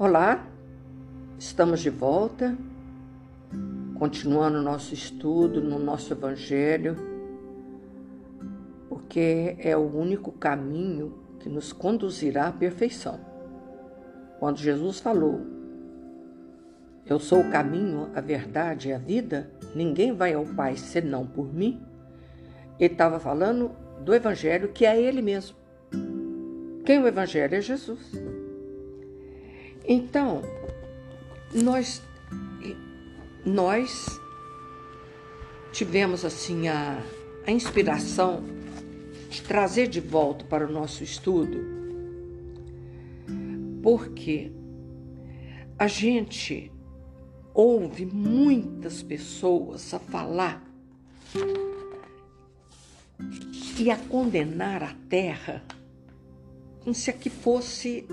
Olá, estamos de volta, continuando nosso estudo no nosso Evangelho, porque é o único caminho que nos conduzirá à perfeição. Quando Jesus falou, Eu sou o caminho, a verdade e a vida, ninguém vai ao Pai senão por mim, ele estava falando do Evangelho que é Ele mesmo. Quem é o Evangelho é Jesus. Então, nós, nós tivemos assim a, a inspiração de trazer de volta para o nosso estudo, porque a gente ouve muitas pessoas a falar e a condenar a terra como se aqui fosse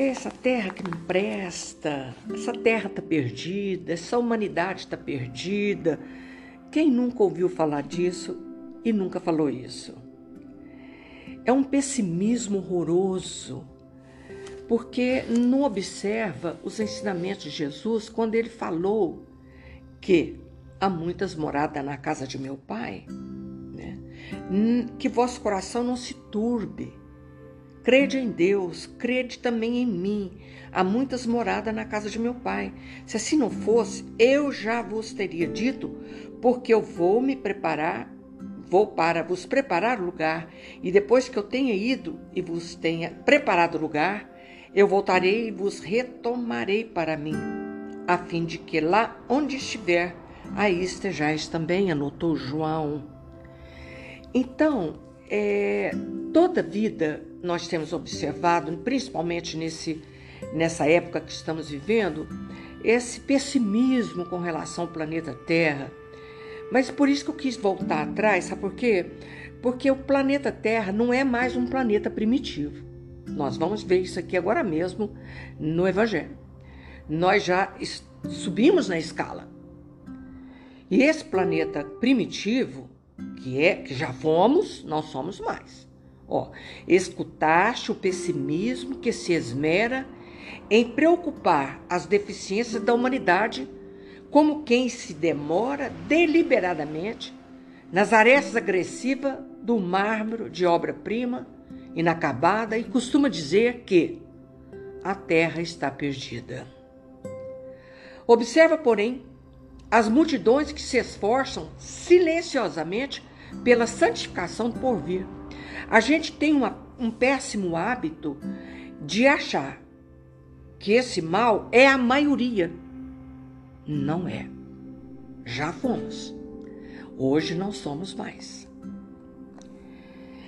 essa terra que não presta, essa terra está perdida, essa humanidade está perdida. Quem nunca ouviu falar disso e nunca falou isso? É um pessimismo horroroso, porque não observa os ensinamentos de Jesus quando ele falou que há muitas moradas na casa de meu pai, né? que vosso coração não se turbe Crede em Deus, crede também em mim. Há muitas moradas na casa de meu pai. Se assim não fosse, eu já vos teria dito, porque eu vou me preparar, vou para vos preparar lugar, e depois que eu tenha ido e vos tenha preparado lugar, eu voltarei e vos retomarei para mim, a fim de que lá onde estiver, aí estejais também, anotou João. Então, é, toda vida nós temos observado, principalmente nesse, nessa época que estamos vivendo, esse pessimismo com relação ao planeta Terra. Mas por isso que eu quis voltar atrás, sabe por quê? Porque o planeta Terra não é mais um planeta primitivo. Nós vamos ver isso aqui agora mesmo no Evangelho. Nós já subimos na escala. E esse planeta primitivo, que é que já fomos, nós somos mais. Ó, escutaste o pessimismo que se esmera em preocupar as deficiências da humanidade, como quem se demora deliberadamente nas arestas agressivas do mármore de obra-prima inacabada e costuma dizer que a terra está perdida. Observa, porém, as multidões que se esforçam silenciosamente pela santificação do porvir a gente tem uma, um péssimo hábito de achar que esse mal é a maioria. Não é. Já fomos. Hoje não somos mais.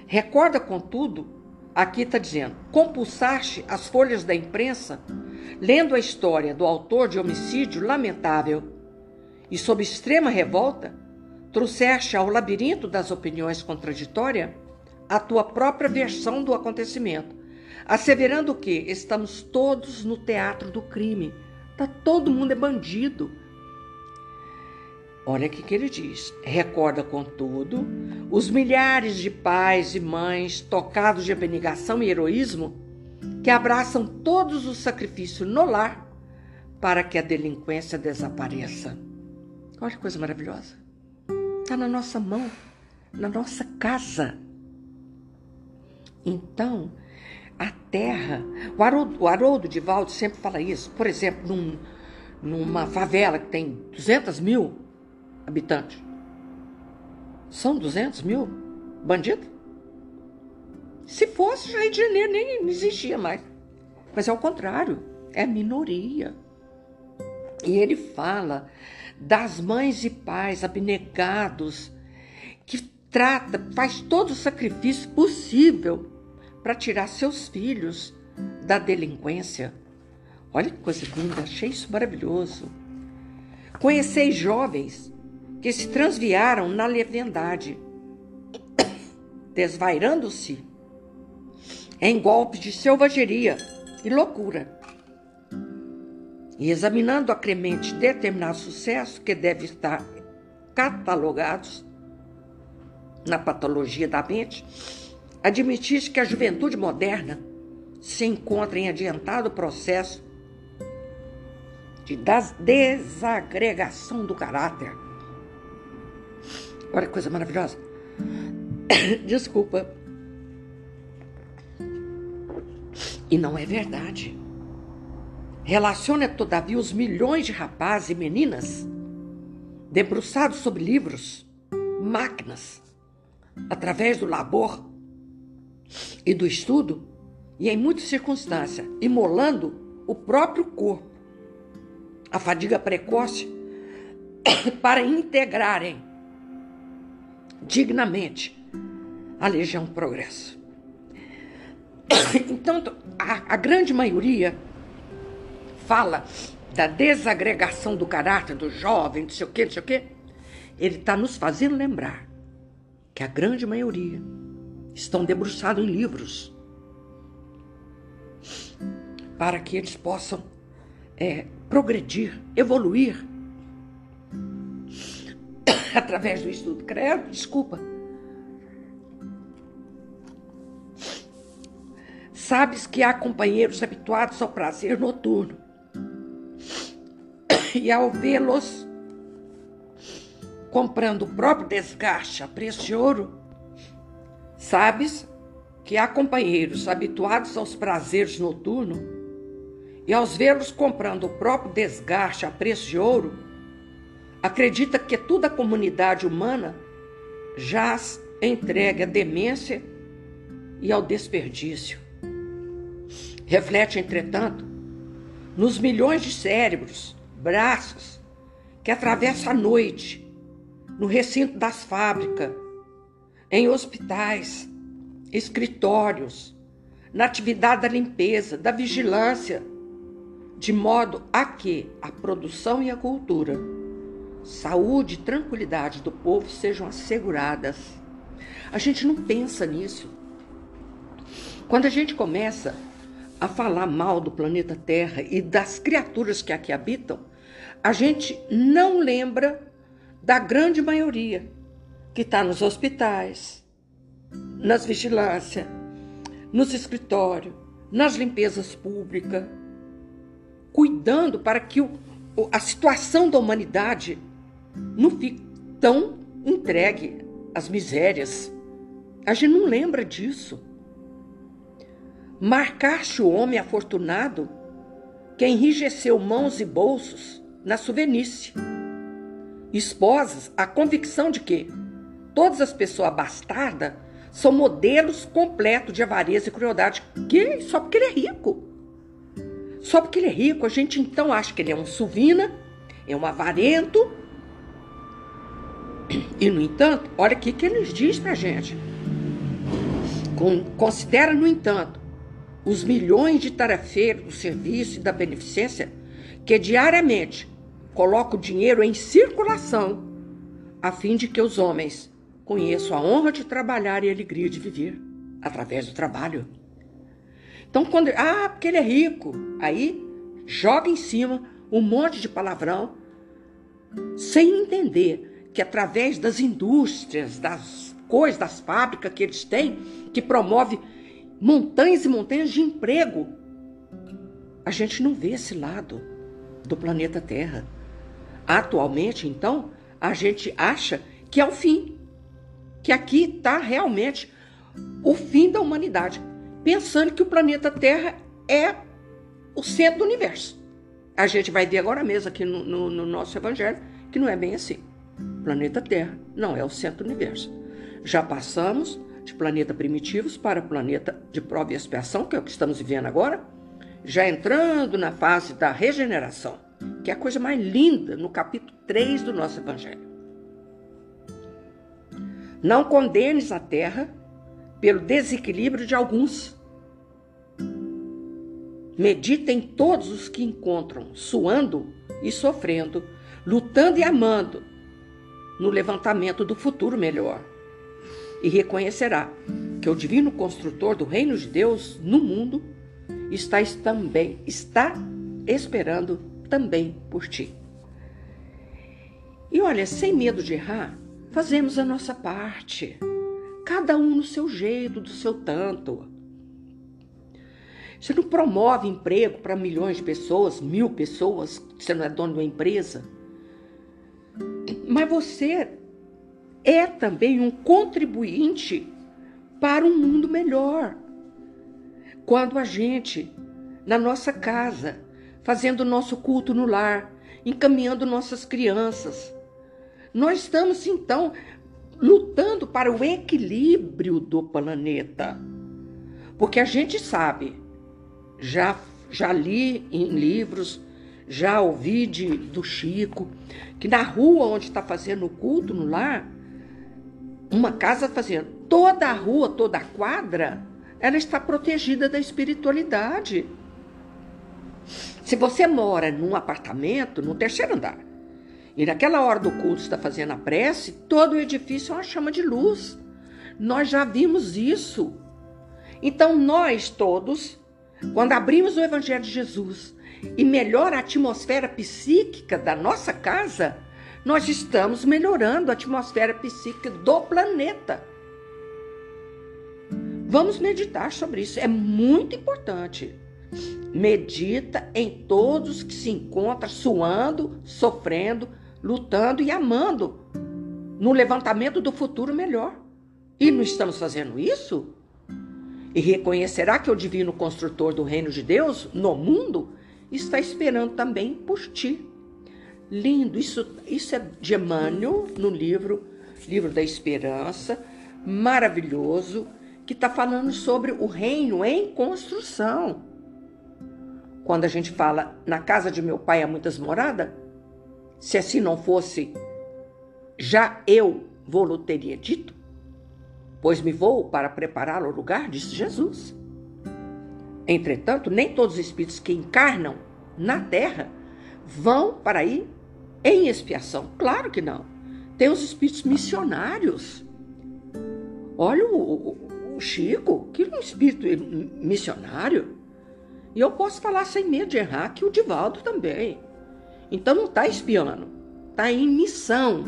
Recorda, contudo, aqui está dizendo: compulsaste as folhas da imprensa, lendo a história do autor de homicídio lamentável, e sob extrema revolta, trouxeste ao labirinto das opiniões contraditórias a tua própria versão do acontecimento, asseverando que estamos todos no teatro do crime. Tá todo mundo é bandido. Olha o que ele diz. Recorda, contudo, os milhares de pais e mães tocados de abnegação e heroísmo que abraçam todos os sacrifícios no lar para que a delinquência desapareça. Olha que coisa maravilhosa. Está na nossa mão, na nossa casa. Então, a terra. O Haroldo, o Haroldo de Valde sempre fala isso. Por exemplo, num, numa favela que tem 200 mil habitantes. São 200 mil bandidos? Se fosse, Rio de Janeiro nem existia mais. Mas é o contrário, é minoria. E ele fala das mães e pais abnegados que trata, faz todo o sacrifício possível para tirar seus filhos da delinquência. Olha que coisa linda, achei isso maravilhoso. Conheceis jovens que se transviaram na leviandade, desvairando-se em golpes de selvageria e loucura. E examinando acremente determinado sucesso que deve estar catalogados na patologia da mente, admitiste que a juventude moderna se encontra em adiantado processo de desagregação do caráter. Olha que coisa maravilhosa. Desculpa. E não é verdade. Relaciona, todavia, os milhões de rapazes e meninas debruçados sobre livros, máquinas, através do labor e do estudo, e em muitas circunstâncias, imolando o próprio corpo, a fadiga precoce, para integrarem dignamente a Legião Progresso. Então, a, a grande maioria fala da desagregação do caráter do jovem, não sei o quê, não sei o quê. Ele está nos fazendo lembrar que a grande maioria estão debruçados em livros para que eles possam é, progredir, evoluir através do estudo. Credo, desculpa. Sabes que há companheiros habituados ao prazer noturno. E ao vê-los comprando o próprio desgaste a preço de ouro, sabes que há companheiros habituados aos prazeres noturnos e aos vê-los comprando o próprio desgaste a preço de ouro, acredita que toda a comunidade humana jaz entregue à demência e ao desperdício. Reflete, entretanto, nos milhões de cérebros, braços, que atravessam a noite no recinto das fábricas, em hospitais, escritórios, na atividade da limpeza, da vigilância, de modo a que a produção e a cultura, saúde e tranquilidade do povo sejam asseguradas. A gente não pensa nisso. Quando a gente começa a falar mal do planeta Terra e das criaturas que aqui habitam, a gente não lembra da grande maioria que está nos hospitais, nas vigilâncias, nos escritórios, nas limpezas públicas, cuidando para que o, a situação da humanidade não fique tão entregue às misérias. A gente não lembra disso. Marcaste o homem afortunado que enrijeceu mãos e bolsos na suvenice esposas a convicção de que todas as pessoas bastardas são modelos completos de avareza e crueldade. Que só porque ele é rico. Só porque ele é rico, a gente então acha que ele é um suvina, é um avarento. E, no entanto, olha aqui que ele diz pra gente. Considera, no entanto, os milhões de tarefeiros do serviço e da beneficência que diariamente coloca o dinheiro em circulação, a fim de que os homens conheçam a honra de trabalhar e a alegria de viver através do trabalho. Então, quando. Ah, porque ele é rico. Aí joga em cima um monte de palavrão, sem entender que através das indústrias, das coisas, das fábricas que eles têm, que promove montanhas e montanhas de emprego, a gente não vê esse lado do planeta Terra. Atualmente, então, a gente acha que é o fim, que aqui está realmente o fim da humanidade, pensando que o planeta Terra é o centro do universo. A gente vai ver agora mesmo aqui no, no, no nosso Evangelho que não é bem assim. Planeta Terra não é o centro do universo. Já passamos de planeta primitivos para planeta de prova e expiação, que é o que estamos vivendo agora, já entrando na fase da regeneração que é a coisa mais linda no capítulo 3 do nosso Evangelho. Não condenes a terra pelo desequilíbrio de alguns. Medita em todos os que encontram, suando e sofrendo, lutando e amando, no levantamento do futuro melhor. E reconhecerá que o divino construtor do reino de Deus no mundo está também está esperando também por ti. E olha, sem medo de errar, fazemos a nossa parte, cada um no seu jeito, do seu tanto. Você não promove emprego para milhões de pessoas, mil pessoas, você não é dono de uma empresa. Mas você é também um contribuinte para um mundo melhor. Quando a gente, na nossa casa, fazendo o nosso culto no lar, encaminhando nossas crianças, nós estamos então lutando para o equilíbrio do planeta. Porque a gente sabe, já, já li em livros, já ouvi de, do Chico, que na rua onde está fazendo o culto no lar, uma casa fazendo toda a rua, toda a quadra, ela está protegida da espiritualidade. Se você mora num apartamento, no terceiro andar, e naquela hora do culto está fazendo a prece, todo o edifício é uma chama de luz. Nós já vimos isso. Então nós todos, quando abrimos o Evangelho de Jesus e melhora a atmosfera psíquica da nossa casa, nós estamos melhorando a atmosfera psíquica do planeta. Vamos meditar sobre isso, é muito importante. Medita em todos que se encontram suando, sofrendo, lutando e amando no levantamento do futuro melhor. E não estamos fazendo isso? E reconhecerá que o divino construtor do reino de Deus no mundo está esperando também por ti. Lindo, isso, isso é de Emmanuel no livro Livro da Esperança, maravilhoso, que está falando sobre o reino em construção. Quando a gente fala na casa de meu pai há muitas moradas, se assim não fosse, já eu vou-lo teria dito, pois me vou para prepará-lo lugar, disse Jesus. Entretanto, nem todos os espíritos que encarnam na terra vão para aí em expiação. Claro que não. Tem os espíritos missionários. Olha o, o, Chico, que um espírito missionário. E eu posso falar sem medo de errar que o Divaldo também. Então não está espiando, está em missão.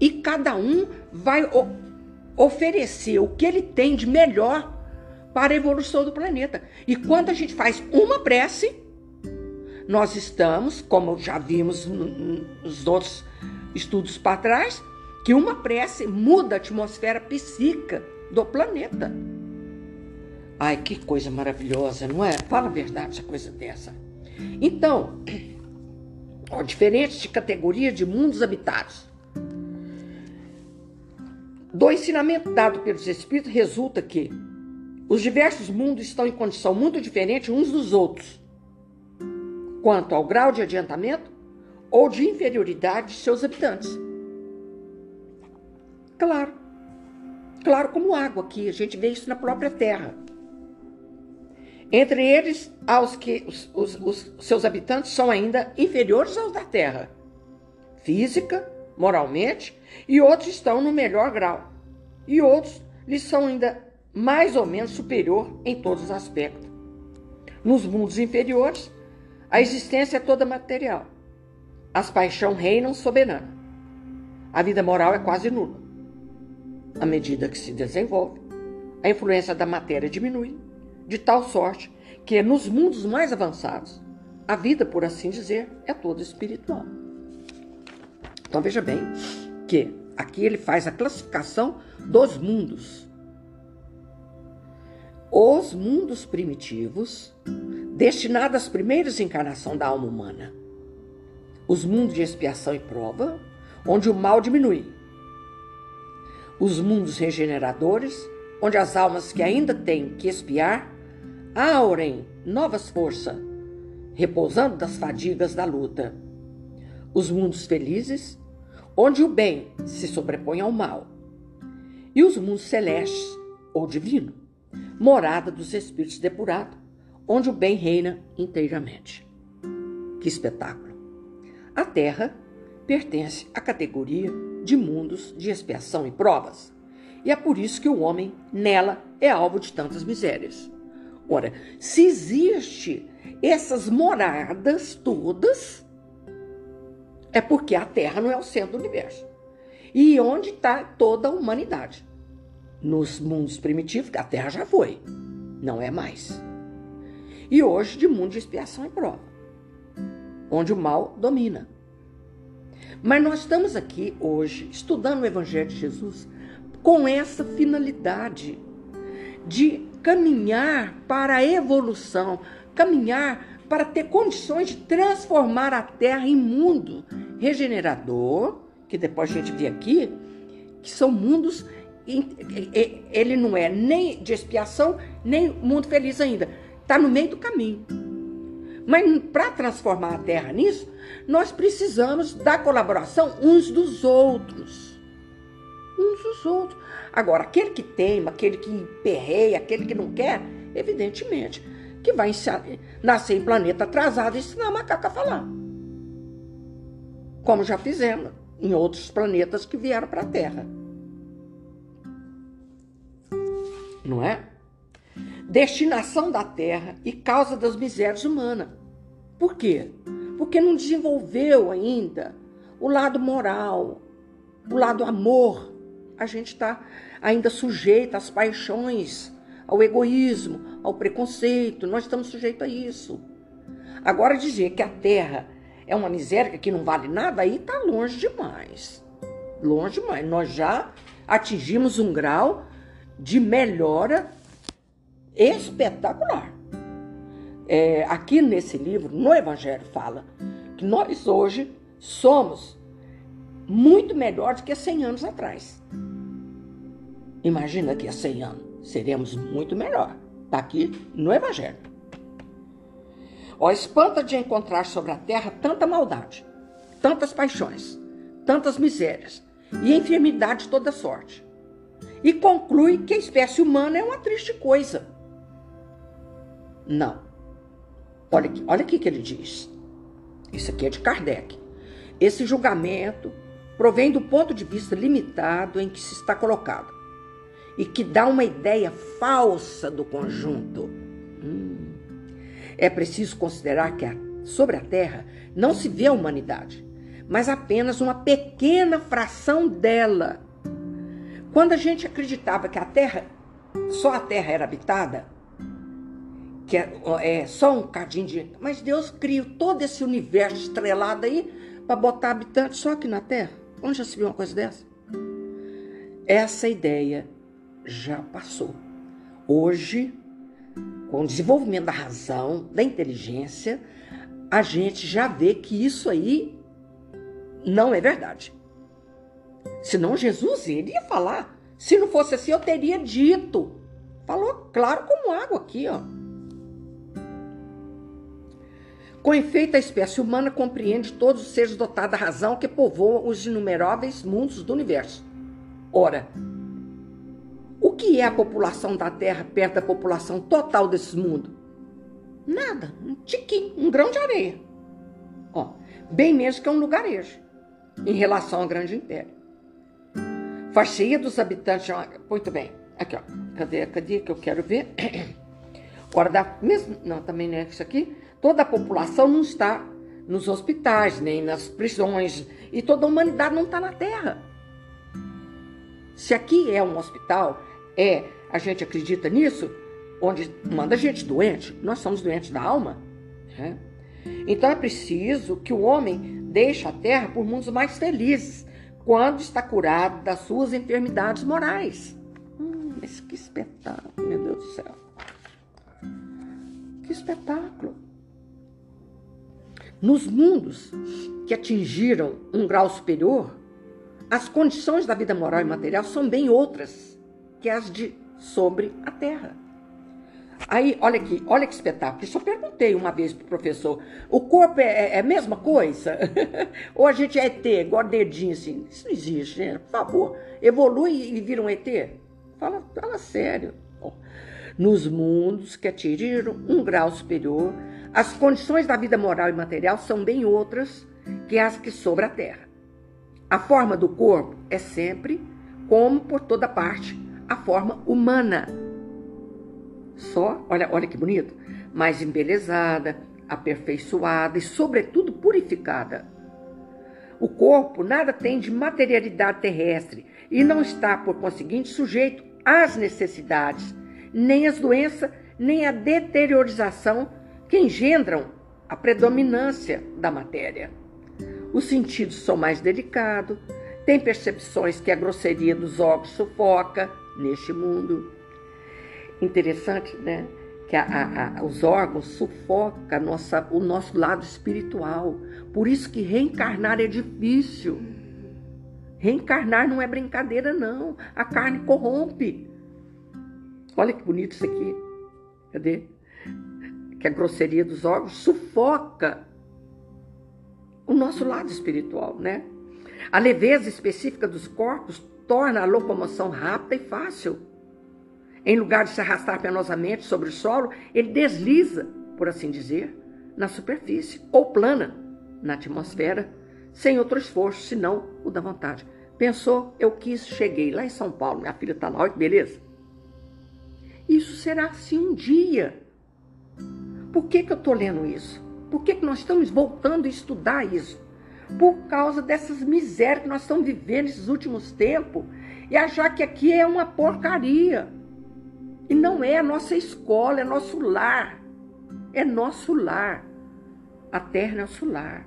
E cada um vai oferecer o que ele tem de melhor para a evolução do planeta. E quando a gente faz uma prece, nós estamos, como já vimos nos outros estudos para trás, que uma prece muda a atmosfera psíquica do planeta. Ai, que coisa maravilhosa, não é? Fala a verdade, essa coisa dessa. Então, ó, diferente de categoria de mundos habitados. Do ensinamento dado pelos Espíritos resulta que os diversos mundos estão em condição muito diferente uns dos outros, quanto ao grau de adiantamento ou de inferioridade de seus habitantes. Claro, claro como água aqui, a gente vê isso na própria Terra. Entre eles, aos que os, os, os seus habitantes são ainda inferiores aos da Terra, física, moralmente, e outros estão no melhor grau, e outros lhes são ainda mais ou menos superior em todos os aspectos. Nos mundos inferiores, a existência é toda material. As paixões reinam soberana. A vida moral é quase nula. À medida que se desenvolve, a influência da matéria diminui, de tal sorte que nos mundos mais avançados, a vida, por assim dizer, é toda espiritual. Então veja bem que aqui ele faz a classificação dos mundos os mundos primitivos, destinados às primeiras encarnações da alma humana. Os mundos de expiação e prova, onde o mal diminui. Os mundos regeneradores, onde as almas que ainda têm que expiar aurem novas forças, repousando das fadigas da luta. Os mundos felizes, onde o bem se sobrepõe ao mal. E os mundos celestes ou divino, morada dos espíritos depurados, onde o bem reina inteiramente. Que espetáculo! A Terra pertence à categoria de mundos de expiação e provas, e é por isso que o homem nela é alvo de tantas misérias. Ora, se existe essas moradas todas, é porque a Terra não é o centro do universo. E onde está toda a humanidade? nos mundos primitivos, a Terra já foi. Não é mais. E hoje de mundo de expiação e prova, onde o mal domina. Mas nós estamos aqui hoje estudando o Evangelho de Jesus com essa finalidade de caminhar para a evolução, caminhar para ter condições de transformar a terra em mundo regenerador, que depois a gente vê aqui, que são mundos ele não é nem de expiação, nem mundo feliz ainda. Está no meio do caminho. Mas para transformar a Terra nisso, nós precisamos da colaboração uns dos outros. Uns dos outros. Agora, aquele que teima, aquele que perreia, aquele que não quer, evidentemente, que vai nascer em planeta atrasado e ensinar a macaca a falar. Como já fizemos em outros planetas que vieram para a Terra. Não é? Destinação da Terra e causa das misérias humanas. Por quê? Porque não desenvolveu ainda o lado moral, o lado amor. A gente está ainda sujeito às paixões, ao egoísmo, ao preconceito. Nós estamos sujeitos a isso. Agora dizer que a terra é uma miséria que não vale nada, aí está longe demais. Longe demais. Nós já atingimos um grau de melhora espetacular. É, aqui nesse livro, no Evangelho, fala que nós hoje somos muito melhores do que há 100 anos atrás. Imagina que há 100 anos seremos muito melhor. Está aqui no Evangelho. Ó, espanta de encontrar sobre a terra tanta maldade, tantas paixões, tantas misérias e enfermidade de toda sorte. E conclui que a espécie humana é uma triste coisa. Não. Olha aqui, olha aqui que ele diz. Isso aqui é de Kardec. Esse julgamento provém do ponto de vista limitado em que se está colocado e que dá uma ideia falsa do conjunto. Hum. É preciso considerar que a, sobre a Terra não se vê a humanidade, mas apenas uma pequena fração dela. Quando a gente acreditava que a Terra, só a Terra era habitada, que é, é só um cadinho de. Mas Deus criou todo esse universo estrelado aí para botar habitantes só aqui na Terra. Onde já se viu uma coisa dessa? Essa ideia já passou. Hoje, com o desenvolvimento da razão, da inteligência, a gente já vê que isso aí não é verdade. Senão Jesus iria falar. Se não fosse assim, eu teria dito. Falou claro como água aqui, ó. Com efeito, a espécie humana compreende todos os seres dotados da razão que povoam os inumeráveis mundos do universo. Ora, o que é a população da Terra perto da população total desse mundo? Nada, um tiquinho, um grão de areia. Ó, bem menos que um lugarejo em relação ao grande império. Faixia dos habitantes. Muito bem, aqui ó, cadê, cadê que eu quero ver? Ora, da mesmo, não, também não é isso aqui. Toda a população não está nos hospitais, nem nas prisões, e toda a humanidade não está na Terra. Se aqui é um hospital, é, a gente acredita nisso, onde manda gente doente, nós somos doentes da alma. Né? Então é preciso que o homem deixe a terra por mundos mais felizes, quando está curado das suas enfermidades morais. Hum, mas que espetáculo, meu Deus do céu. Que espetáculo. Nos mundos que atingiram um grau superior, as condições da vida moral e material são bem outras que as de sobre a terra. Aí, olha aqui, olha que espetáculo. Eu só perguntei uma vez pro professor: o corpo é, é, é a mesma coisa? Ou a gente é ET, igual dedinho assim? Isso não existe, né? Por favor, evolui e vira um ET? Fala, fala sério. Nos mundos que atingiram um grau superior, as condições da vida moral e material são bem outras que as que sobre a Terra. A forma do corpo é sempre, como por toda parte, a forma humana. Só, olha, olha que bonito, mais embelezada, aperfeiçoada e, sobretudo, purificada. O corpo nada tem de materialidade terrestre e não está, por conseguinte, sujeito às necessidades, nem às doenças, nem a deteriorização que engendram a predominância da matéria. Os sentidos são mais delicados, tem percepções que a grosseria dos órgãos sufoca neste mundo. Interessante, né? Que a, a, os órgãos sufocam nossa, o nosso lado espiritual. Por isso que reencarnar é difícil. Reencarnar não é brincadeira, não. A carne corrompe. Olha que bonito isso aqui. Cadê? Que a grosseria dos órgãos sufoca o nosso lado espiritual, né? A leveza específica dos corpos torna a locomoção rápida e fácil. Em lugar de se arrastar penosamente sobre o solo, ele desliza, por assim dizer, na superfície ou plana na atmosfera, sem outro esforço senão o da vontade. Pensou, eu quis, cheguei lá em São Paulo, minha filha está lá, olha que beleza. Isso será assim um dia. Por que, que eu estou lendo isso? Por que, que nós estamos voltando a estudar isso? Por causa dessas misérias que nós estamos vivendo nesses últimos tempos e achar que aqui é uma porcaria. E não é a nossa escola, é nosso lar. É nosso lar. A terra é nosso lar.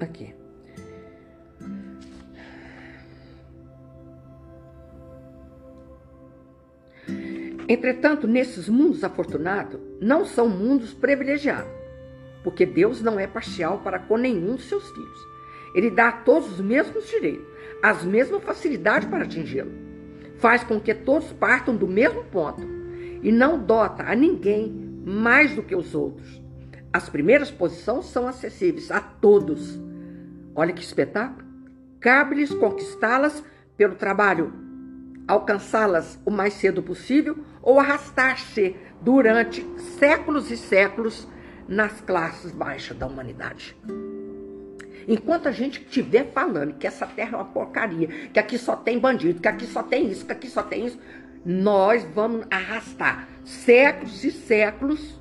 Aqui. Entretanto, nesses mundos afortunados, não são mundos privilegiados, porque Deus não é parcial para com nenhum de seus filhos. Ele dá a todos os mesmos direitos, as mesmas facilidades para atingi-lo. Faz com que todos partam do mesmo ponto e não dota a ninguém mais do que os outros. As primeiras posições são acessíveis a todos. Olha que espetáculo! Cabe-lhes conquistá-las pelo trabalho, alcançá-las o mais cedo possível ou arrastar-se durante séculos e séculos nas classes baixas da humanidade. Enquanto a gente estiver falando que essa terra é uma porcaria, que aqui só tem bandido, que aqui só tem isso, que aqui só tem isso, nós vamos arrastar séculos e séculos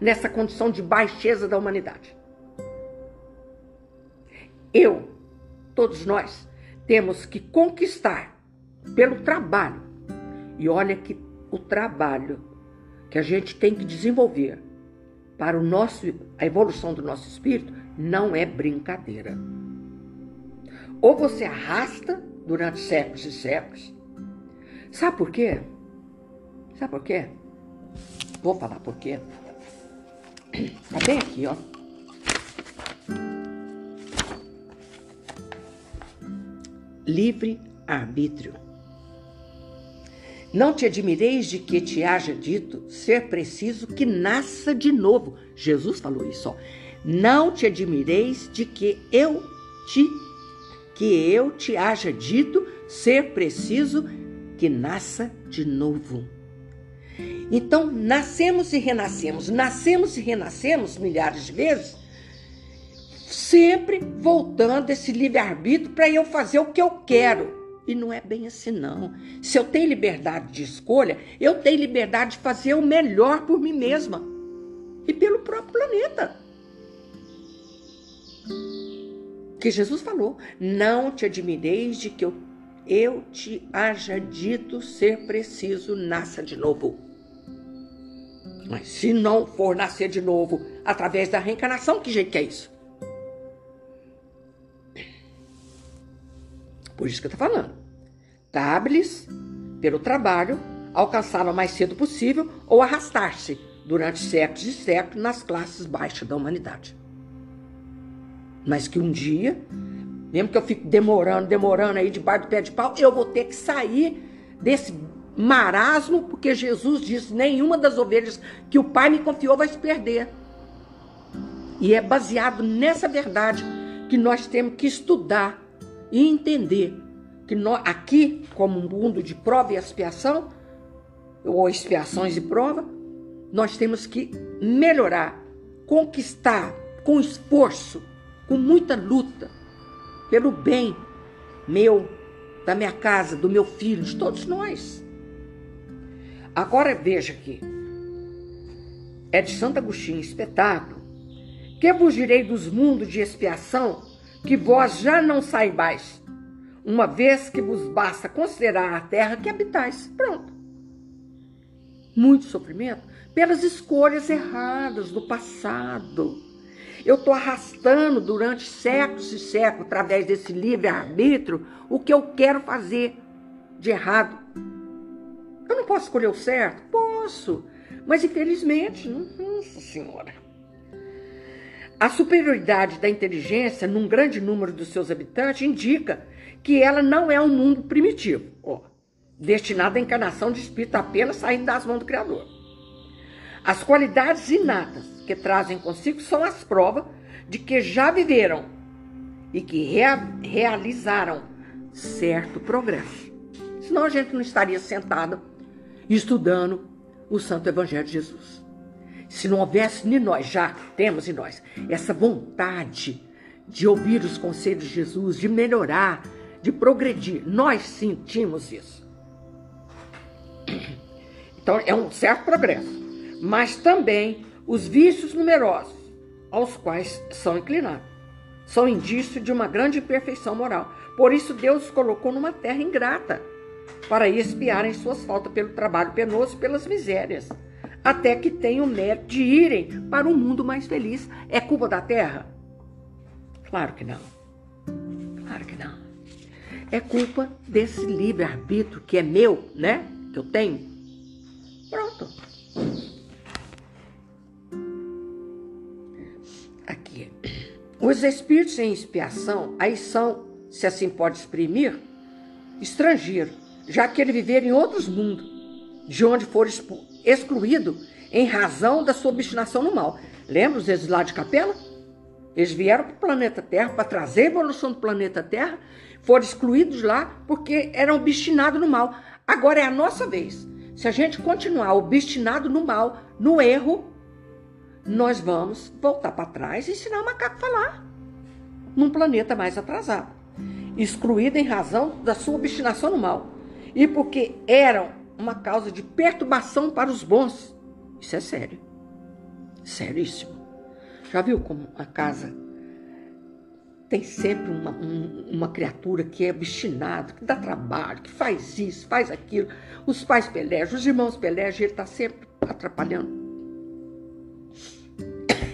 nessa condição de baixeza da humanidade. Eu, todos nós, temos que conquistar pelo trabalho. E olha que o trabalho que a gente tem que desenvolver para o nosso, a evolução do nosso espírito não é brincadeira. Ou você arrasta durante séculos e séculos. Sabe por quê? Sabe por quê? Vou falar por quê. Tá bem aqui, ó. Livre arbítrio. Não te admireis de que te haja dito ser preciso que nasça de novo. Jesus falou isso, ó. Não te admireis de que eu te que eu te haja dito ser preciso que nasça de novo. Então, nascemos e renascemos, nascemos e renascemos milhares de vezes, sempre voltando esse livre-arbítrio para eu fazer o que eu quero. E não é bem assim, não. Se eu tenho liberdade de escolha, eu tenho liberdade de fazer o melhor por mim mesma e pelo próprio planeta. Que Jesus falou: Não te admireis de que eu, eu te haja dito ser preciso, nasça de novo. Mas se não for nascer de novo através da reencarnação, que jeito que é isso? Por isso que eu estou falando. Cabe-lhes, pelo trabalho, alcançá-lo o mais cedo possível ou arrastar-se durante séculos e séculos nas classes baixas da humanidade. Mas que um dia, mesmo que eu fique demorando, demorando aí debaixo do pé de pau, eu vou ter que sair desse marasmo, porque Jesus disse: nenhuma das ovelhas que o Pai me confiou vai se perder. E é baseado nessa verdade que nós temos que estudar e entender que nós, aqui, como um mundo de prova e expiação, ou expiações e prova, nós temos que melhorar, conquistar com esforço, com muita luta, pelo bem meu, da minha casa, do meu filho, de todos nós. Agora veja aqui. É de Santo Agostinho, espetáculo. Que vos direi dos mundos de expiação que vós já não saibais? Uma vez que vos basta considerar a terra que habitais. Pronto. Muito sofrimento pelas escolhas erradas do passado. Eu estou arrastando durante séculos e séculos, através desse livre-arbítrio, o que eu quero fazer de errado. Eu não posso escolher o certo? Posso. Mas infelizmente, nossa senhora. A superioridade da inteligência num grande número dos seus habitantes indica que ela não é um mundo primitivo, ó, destinado à encarnação de espírito apenas saindo das mãos do Criador. As qualidades inatas que trazem consigo são as provas de que já viveram e que rea realizaram certo progresso. Senão a gente não estaria sentado estudando o Santo Evangelho de Jesus. Se não houvesse em nós, já temos em nós, essa vontade de ouvir os conselhos de Jesus, de melhorar, de progredir, nós sentimos isso. Então é um certo progresso mas também os vícios numerosos aos quais são inclinados. São indício de uma grande imperfeição moral. Por isso Deus os colocou numa terra ingrata, para expiarem suas faltas pelo trabalho penoso e pelas misérias, até que tenham mérito de irem para um mundo mais feliz. É culpa da terra? Claro que não. Claro que não. É culpa desse livre-arbítrio que é meu, né? Que eu tenho. Pronto. Aqui. Os espíritos em expiação, aí são, se assim pode exprimir, estrangeiros, já que ele viver em outros mundos, de onde for excluído em razão da sua obstinação no mal. Lembra os exilados de capela? Eles vieram para o planeta Terra para trazer a evolução do planeta Terra, foram excluídos lá porque eram obstinados no mal. Agora é a nossa vez. Se a gente continuar obstinado no mal, no erro, nós vamos voltar para trás e ensinar o macaco a falar num planeta mais atrasado, excluído em razão da sua obstinação no mal e porque eram uma causa de perturbação para os bons. Isso é sério, seríssimo. Já viu como a casa tem sempre uma, um, uma criatura que é obstinado, que dá trabalho, que faz isso, faz aquilo. Os pais pelejam, os irmãos pelejam, ele está sempre atrapalhando.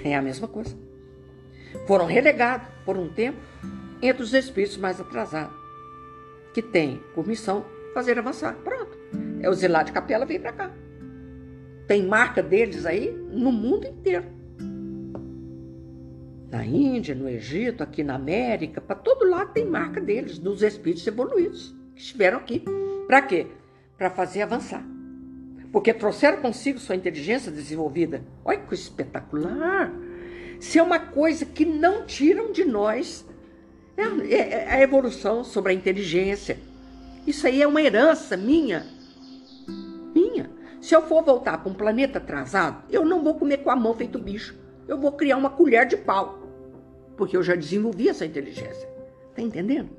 É a mesma coisa. Foram relegados por um tempo entre os espíritos mais atrasados, que têm por missão fazer avançar. Pronto. É o Zilá de Capela vem para cá. Tem marca deles aí no mundo inteiro. Na Índia, no Egito, aqui na América, para todo lado tem marca deles, dos espíritos evoluídos, que estiveram aqui. Para quê? Para fazer avançar porque trouxeram consigo sua inteligência desenvolvida. Olha que espetacular! Se é uma coisa que não tiram de nós, é, é, é a evolução sobre a inteligência. Isso aí é uma herança minha. Minha. Se eu for voltar para um planeta atrasado, eu não vou comer com a mão feito bicho. Eu vou criar uma colher de pau. Porque eu já desenvolvi essa inteligência. Tá entendendo?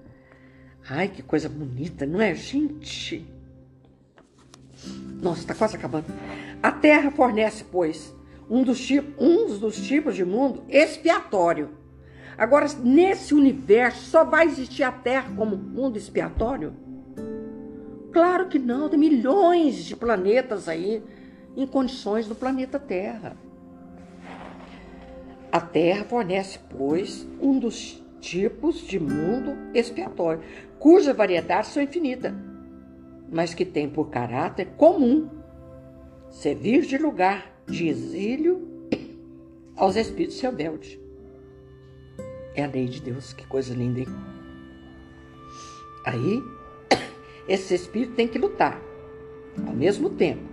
Ai, que coisa bonita, não é, gente? Nossa, está quase acabando. A terra fornece, pois, um dos, tipos, um dos tipos de mundo expiatório. Agora, nesse universo, só vai existir a Terra como mundo expiatório? Claro que não, tem milhões de planetas aí em condições do planeta Terra. A Terra fornece, pois, um dos tipos de mundo expiatório, cuja variedade são infinita mas que tem por caráter comum servir de lugar de exílio aos espíritos rebeldes. É a lei de Deus, que coisa linda, hein? Aí, esse espírito tem que lutar, ao mesmo tempo,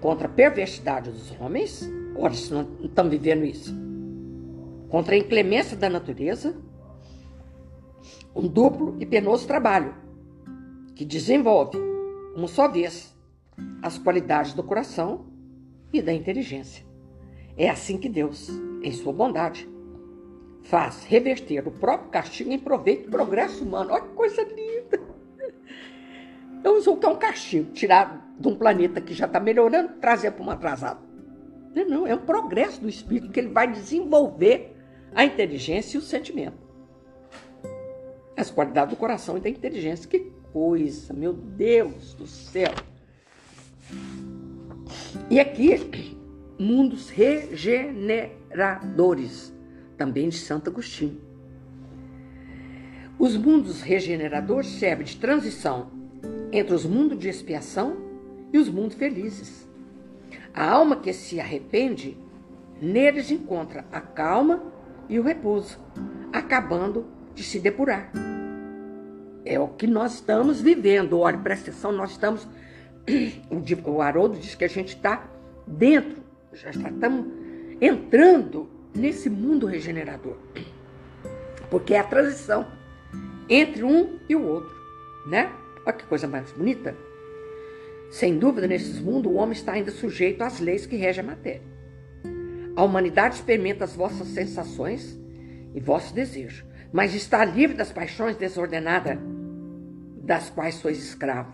contra a perversidade dos homens, olha, se não estão vivendo isso, contra a inclemência da natureza, um duplo e penoso trabalho que desenvolve, uma só vez, as qualidades do coração e da inteligência. É assim que Deus, em sua bondade, faz reverter o próprio castigo em proveito do progresso humano. Olha que coisa linda! Vamos voltar um castigo, tirar de um planeta que já está melhorando, trazer para um atrasado. Não, não, é um progresso do espírito que ele vai desenvolver a inteligência e o sentimento. as qualidades do coração e da inteligência. Que coisa, meu Deus do céu! E aqui, mundos regeneradores, também de Santo Agostinho. Os mundos regeneradores servem de transição entre os mundos de expiação e os mundos felizes. A alma que se arrepende, neles encontra a calma e o repouso, acabando de se depurar. É o que nós estamos vivendo. Olha, presta atenção, nós estamos. O Haroldo diz que a gente está dentro, já estamos entrando nesse mundo regenerador. Porque é a transição entre um e o outro, né? Olha que coisa mais bonita. Sem dúvida, nesses mundos, o homem está ainda sujeito às leis que regem a matéria. A humanidade experimenta as vossas sensações e vossos desejos, mas está livre das paixões desordenadas das quais sois escravo.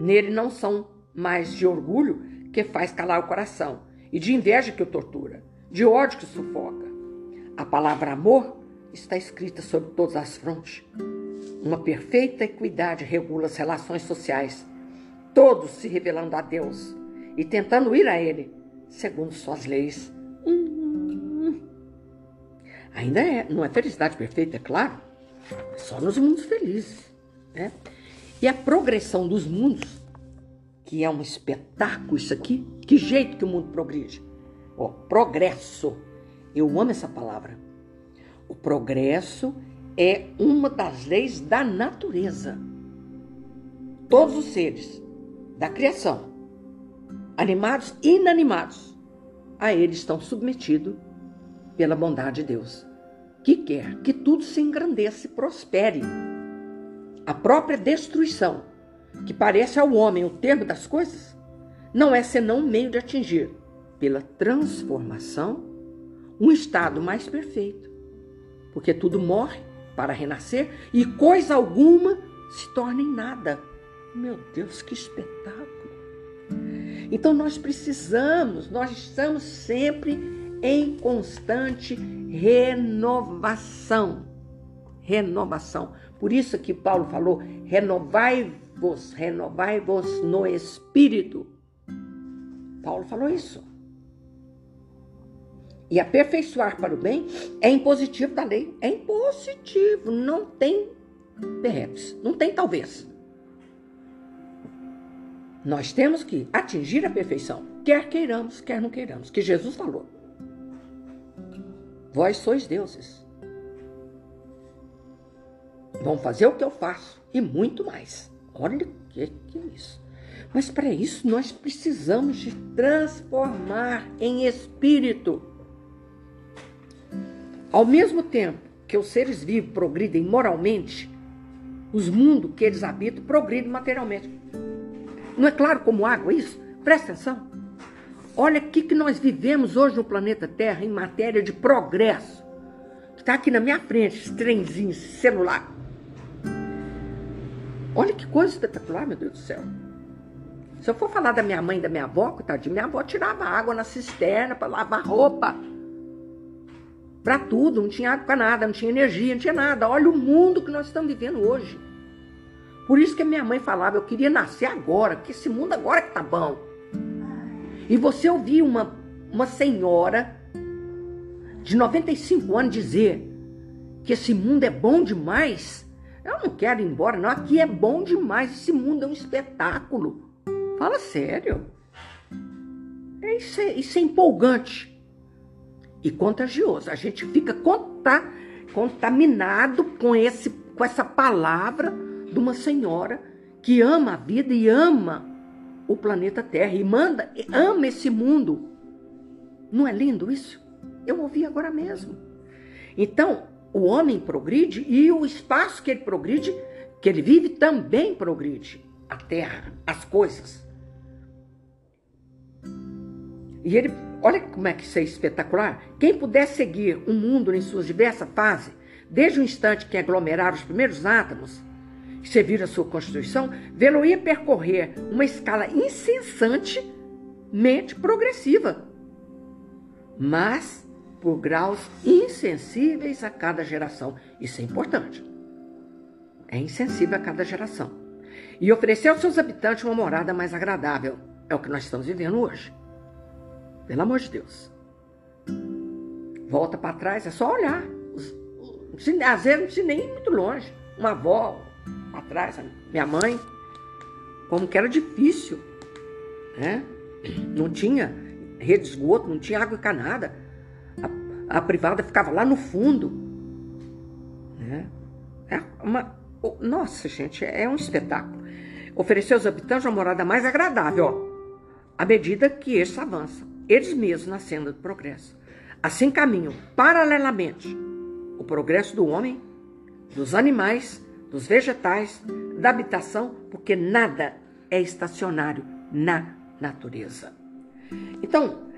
Nele não são mais de orgulho que faz calar o coração, e de inveja que o tortura, de ódio que sufoca. A palavra amor está escrita sobre todas as frontes. Uma perfeita equidade regula as relações sociais, todos se revelando a Deus e tentando ir a Ele, segundo suas leis. Hum, ainda é, não é felicidade perfeita, é claro, é só nos mundos felizes. Né? E a progressão dos mundos, que é um espetáculo isso aqui, que jeito que o mundo progride? Ó, progresso. Eu amo essa palavra. O progresso é uma das leis da natureza. Todos os seres da criação, animados e inanimados, a ele estão submetidos pela bondade de Deus, que quer que tudo se engrandeça e prospere. A própria destruição, que parece ao homem o termo das coisas, não é senão um meio de atingir, pela transformação, um estado mais perfeito porque tudo morre para renascer e coisa alguma se torna em nada. Meu Deus, que espetáculo! Então nós precisamos, nós estamos sempre em constante renovação. Renovação. Por isso que Paulo falou: renovai-vos, renovai-vos no espírito. Paulo falou isso. E aperfeiçoar para o bem é impositivo da lei. É impositivo, não tem perreps, não tem talvez. Nós temos que atingir a perfeição, quer queiramos, quer não queiramos, que Jesus falou. Vós sois deuses. Vão fazer o que eu faço e muito mais. Olha o que, que é isso. Mas para isso nós precisamos de transformar em espírito. Ao mesmo tempo que os seres vivos progridem moralmente, os mundos que eles habitam progridem materialmente. Não é claro como água isso? Presta atenção. Olha o que nós vivemos hoje no planeta Terra em matéria de progresso. Está aqui na minha frente, esse trenzinho celular. Olha que coisa espetacular, meu Deus do céu. Se eu for falar da minha mãe da minha avó, coitadinha, minha avó tirava água na cisterna para lavar roupa para tudo, não tinha água para nada, não tinha energia, não tinha nada. Olha o mundo que nós estamos vivendo hoje. Por isso que a minha mãe falava, eu queria nascer agora, que esse mundo agora que tá bom. E você ouvir uma, uma senhora de 95 anos dizer que esse mundo é bom demais, eu não quero ir embora, não. Aqui é bom demais, esse mundo é um espetáculo. Fala sério. Isso, é, isso é empolgante e contagioso. A gente fica contaminado com, esse, com essa palavra de uma senhora que ama a vida e ama o planeta Terra e manda, ama esse mundo. Não é lindo isso? Eu ouvi agora mesmo. Então, o homem progride e o espaço que ele progride, que ele vive, também progride. A terra, as coisas. E ele Olha como é que isso é espetacular. Quem puder seguir o mundo em suas diversas fases, desde o instante que aglomeraram os primeiros átomos, serviram a sua constituição, vê-lo-ia percorrer uma escala incessantemente progressiva, mas por graus insensíveis a cada geração. Isso é importante. é insensível a cada geração. E oferecer aos seus habitantes uma morada mais agradável. É o que nós estamos vivendo hoje. Pelo amor de Deus. Volta para trás, é só olhar. Às vezes não precisa nem ir muito longe. Uma avó para trás, minha mãe, como que era difícil. Né? Não tinha rede de esgoto, não tinha água encanada. A, a privada ficava lá no fundo. Né? É uma, nossa, gente, é um espetáculo. Oferecer aos habitantes uma morada mais agradável, ó, à medida que estes avançam, eles mesmos na senda do progresso. Assim caminham paralelamente o progresso do homem, dos animais, dos vegetais, da habitação, porque nada é estacionário na natureza. Então,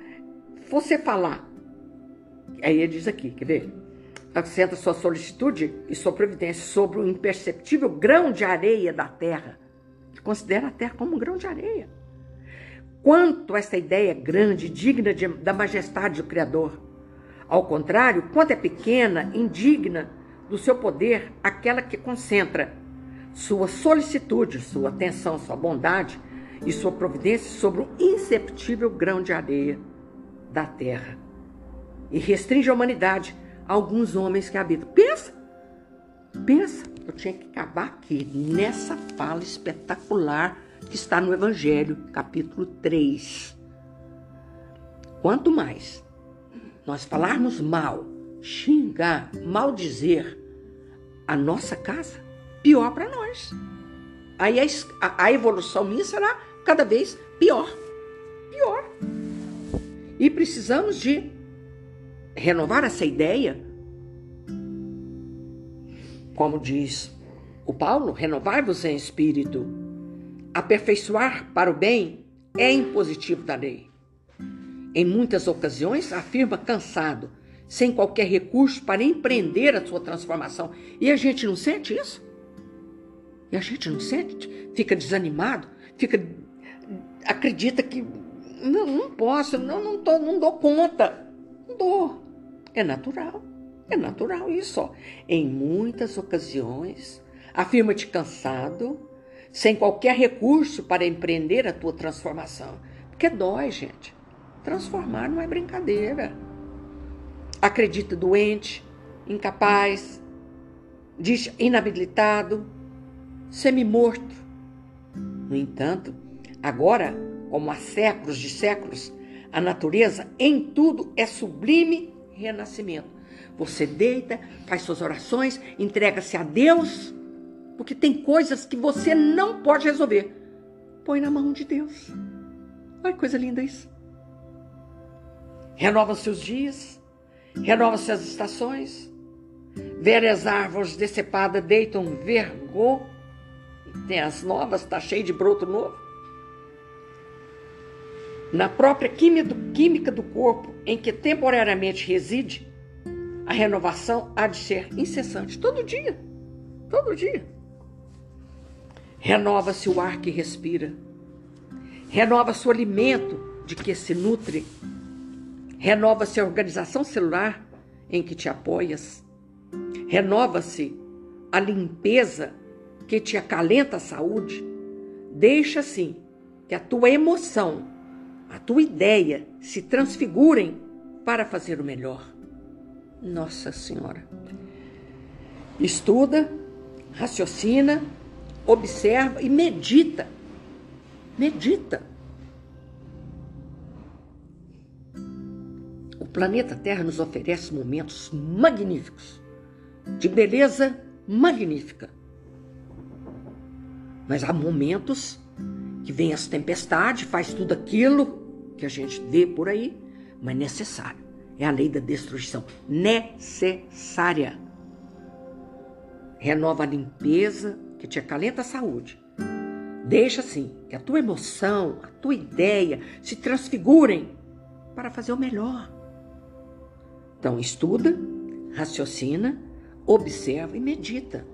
você falar, aí ele diz aqui, quer ver? Acrescenta sua solicitude e sua providência sobre o imperceptível grão de areia da terra. Considera a terra como um grão de areia. Quanto essa ideia é grande, digna de, da majestade do Criador. Ao contrário, quanto é pequena, indigna do seu poder, aquela que concentra sua solicitude, sua atenção, sua bondade e sua providência sobre o inceptível grão de areia da terra. E restringe a humanidade a alguns homens que habitam. Pensa, pensa, eu tinha que acabar aqui, nessa fala espetacular que está no Evangelho, capítulo 3. Quanto mais nós falarmos mal, xingar, maldizer a nossa casa, pior para nós. Aí a, a, evolução minha será cada vez pior. Pior. E precisamos de renovar essa ideia. Como diz o Paulo, renovar-vos em espírito. Aperfeiçoar para o bem é impositivo da lei. Em muitas ocasiões, afirma cansado, sem qualquer recurso para empreender a sua transformação. E a gente não sente isso? E a gente não sente? Fica desanimado, fica acredita que não, não posso, não, não, tô, não dou conta. Não dou. É natural. É natural isso. Ó. Em muitas ocasiões, afirma-te cansado, sem qualquer recurso para empreender a tua transformação. Porque dói, gente. Transformar não é brincadeira. Acredita doente, incapaz, diz inabilitado, semi-morto. No entanto, agora, como há séculos de séculos, a natureza em tudo é sublime renascimento. Você deita, faz suas orações, entrega-se a Deus, porque tem coisas que você não pode resolver. Põe na mão de Deus. Olha que coisa linda isso renova seus dias, renova suas estações. Velhas árvores decepadas deitam vergô, tem as novas, está cheio de broto novo. Na própria química do corpo, em que temporariamente reside, a renovação há de ser incessante, todo dia, todo dia. Renova-se o ar que respira, renova-se o alimento de que se nutre Renova-se a organização celular em que te apoias. Renova-se a limpeza que te acalenta a saúde. Deixa assim que a tua emoção, a tua ideia se transfigurem para fazer o melhor. Nossa Senhora. Estuda, raciocina, observa e medita. Medita. Planeta Terra nos oferece momentos magníficos, de beleza magnífica. Mas há momentos que vem as tempestades, faz tudo aquilo que a gente vê por aí, mas necessário. É a lei da destruição. Necessária. Renova a limpeza que te acalenta a saúde. Deixa assim que a tua emoção, a tua ideia se transfigurem para fazer o melhor. Então, estuda, raciocina, observa e medita.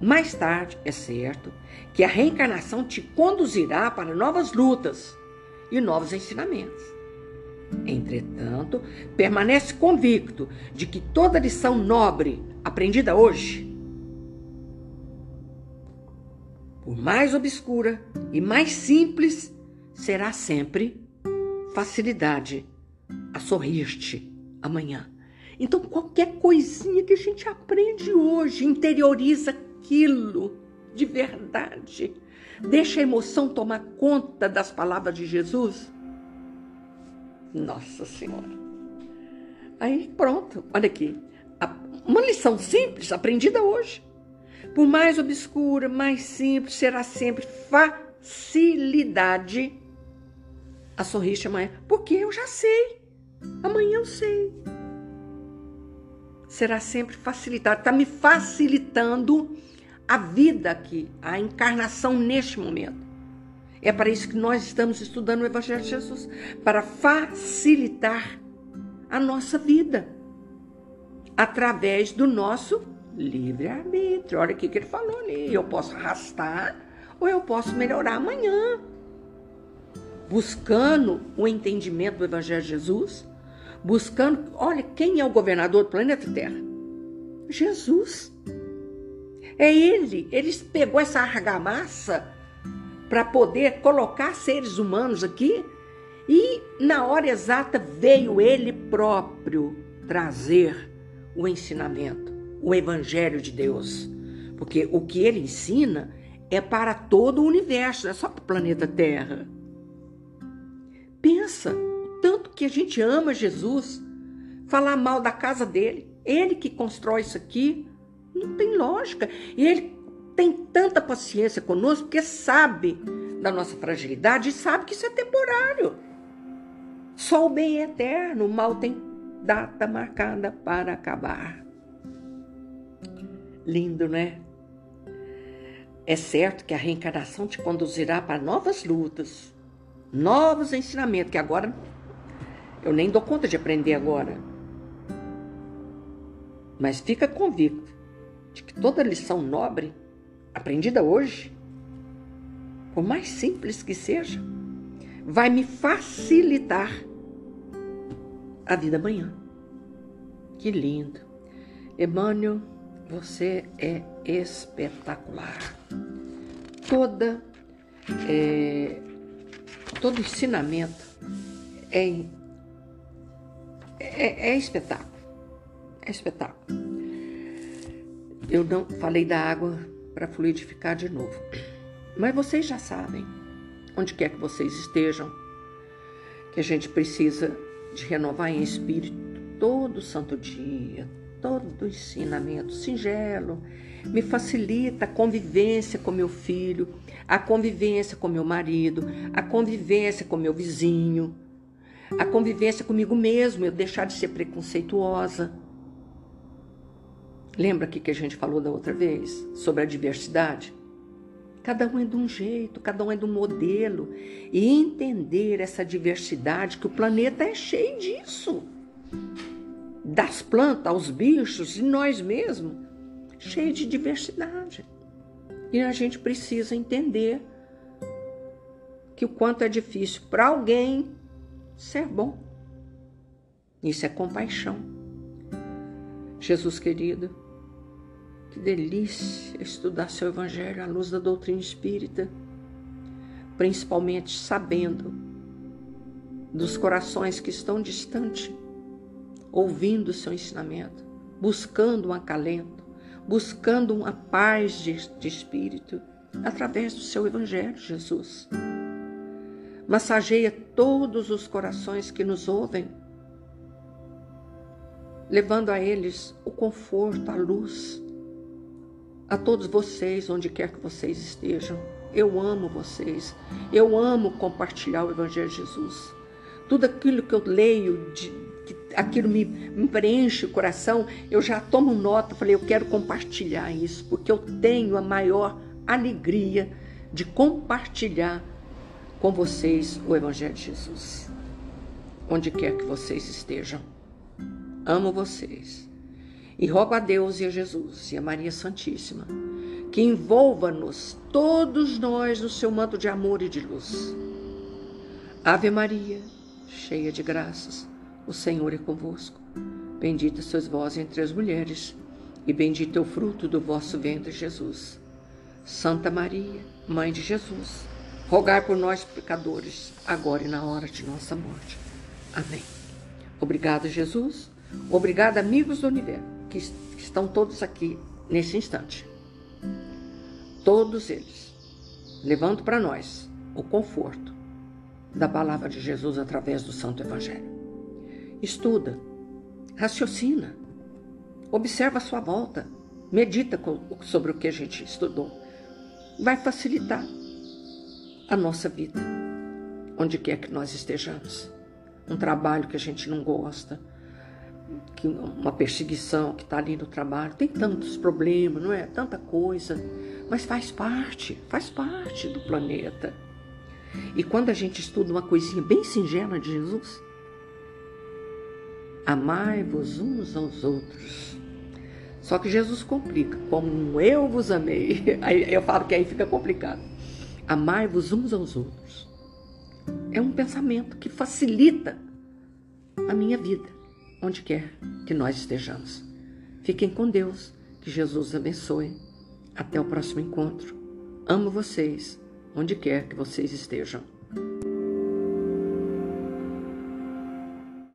Mais tarde, é certo que a reencarnação te conduzirá para novas lutas e novos ensinamentos. Entretanto, permanece convicto de que toda lição nobre aprendida hoje por mais obscura e mais simples, será sempre facilidade a sorrir-te amanhã. Então, qualquer coisinha que a gente aprende hoje, interioriza aquilo de verdade. Deixa a emoção tomar conta das palavras de Jesus. Nossa Senhora. Aí pronto, olha aqui. Uma lição simples, aprendida hoje. Por mais obscura, mais simples, será sempre facilidade a sorrir amanhã. Porque eu já sei. Amanhã eu sei. Será sempre facilitado. Está me facilitando a vida aqui, a encarnação neste momento. É para isso que nós estamos estudando o Evangelho de Jesus para facilitar a nossa vida através do nosso livre-arbítrio. Olha o que ele falou ali. Eu posso arrastar ou eu posso melhorar amanhã. Buscando o entendimento do Evangelho de Jesus, buscando. Olha, quem é o governador do planeta Terra? Jesus. É ele. Ele pegou essa argamassa para poder colocar seres humanos aqui e na hora exata veio ele próprio trazer o ensinamento, o evangelho de Deus. Porque o que ele ensina é para todo o universo, não é só para o planeta Terra. Pensa, que a gente ama Jesus, falar mal da casa dele, ele que constrói isso aqui, não tem lógica. E ele tem tanta paciência conosco porque sabe da nossa fragilidade e sabe que isso é temporário. Só o bem é eterno, o mal tem data marcada para acabar. Lindo, né? É certo que a reencarnação te conduzirá para novas lutas, novos ensinamentos, que agora eu nem dou conta de aprender agora. Mas fica convicto de que toda lição nobre aprendida hoje, por mais simples que seja, vai me facilitar a vida amanhã. Que lindo. Emmanuel, você é espetacular. Toda, é, todo ensinamento é, é, é espetáculo. É espetáculo. Eu não falei da água para fluidificar de novo. Mas vocês já sabem, onde quer que vocês estejam, que a gente precisa de renovar em espírito todo santo dia, todo ensinamento singelo, me facilita a convivência com meu filho, a convivência com meu marido, a convivência com meu vizinho, a convivência comigo mesmo, eu deixar de ser preconceituosa Lembra aqui que a gente falou da outra vez sobre a diversidade? Cada um é de um jeito, cada um é de um modelo. E entender essa diversidade, que o planeta é cheio disso. Das plantas aos bichos e nós mesmos, cheio de diversidade. E a gente precisa entender que o quanto é difícil para alguém ser bom. Isso é compaixão. Jesus querido, que delícia estudar seu Evangelho à luz da doutrina espírita, principalmente sabendo dos corações que estão distantes, ouvindo o seu ensinamento, buscando um acalento, buscando uma paz de, de espírito através do seu Evangelho, Jesus. Massageia todos os corações que nos ouvem, levando a eles o conforto, a luz, a todos vocês, onde quer que vocês estejam. Eu amo vocês. Eu amo compartilhar o Evangelho de Jesus. Tudo aquilo que eu leio, de, que aquilo me, me preenche o coração, eu já tomo nota, falei, eu quero compartilhar isso, porque eu tenho a maior alegria de compartilhar com vocês o Evangelho de Jesus. Onde quer que vocês estejam. Amo vocês. E rogo a Deus e a Jesus e a Maria Santíssima que envolva-nos, todos nós, no seu manto de amor e de luz. Ave Maria, cheia de graças, o Senhor é convosco. Bendita sois vós entre as mulheres, e bendito é o fruto do vosso ventre, Jesus. Santa Maria, Mãe de Jesus, rogai por nós pecadores, agora e na hora de nossa morte. Amém. Obrigado, Jesus. Obrigado, amigos do universo, que estão todos aqui nesse instante. Todos eles, levando para nós o conforto da palavra de Jesus através do Santo Evangelho. Estuda, raciocina, observa a sua volta, medita sobre o que a gente estudou. Vai facilitar a nossa vida, onde quer que nós estejamos. Um trabalho que a gente não gosta, que uma perseguição que está ali no trabalho, tem tantos problemas, não é? Tanta coisa, mas faz parte, faz parte do planeta. E quando a gente estuda uma coisinha bem singela de Jesus, amai-vos uns aos outros. Só que Jesus complica, como eu vos amei. Aí eu falo que aí fica complicado. Amai-vos uns aos outros. É um pensamento que facilita a minha vida, onde quer que nós estejamos. Fiquem com Deus, que Jesus abençoe. Até o próximo encontro. Amo vocês, onde quer que vocês estejam.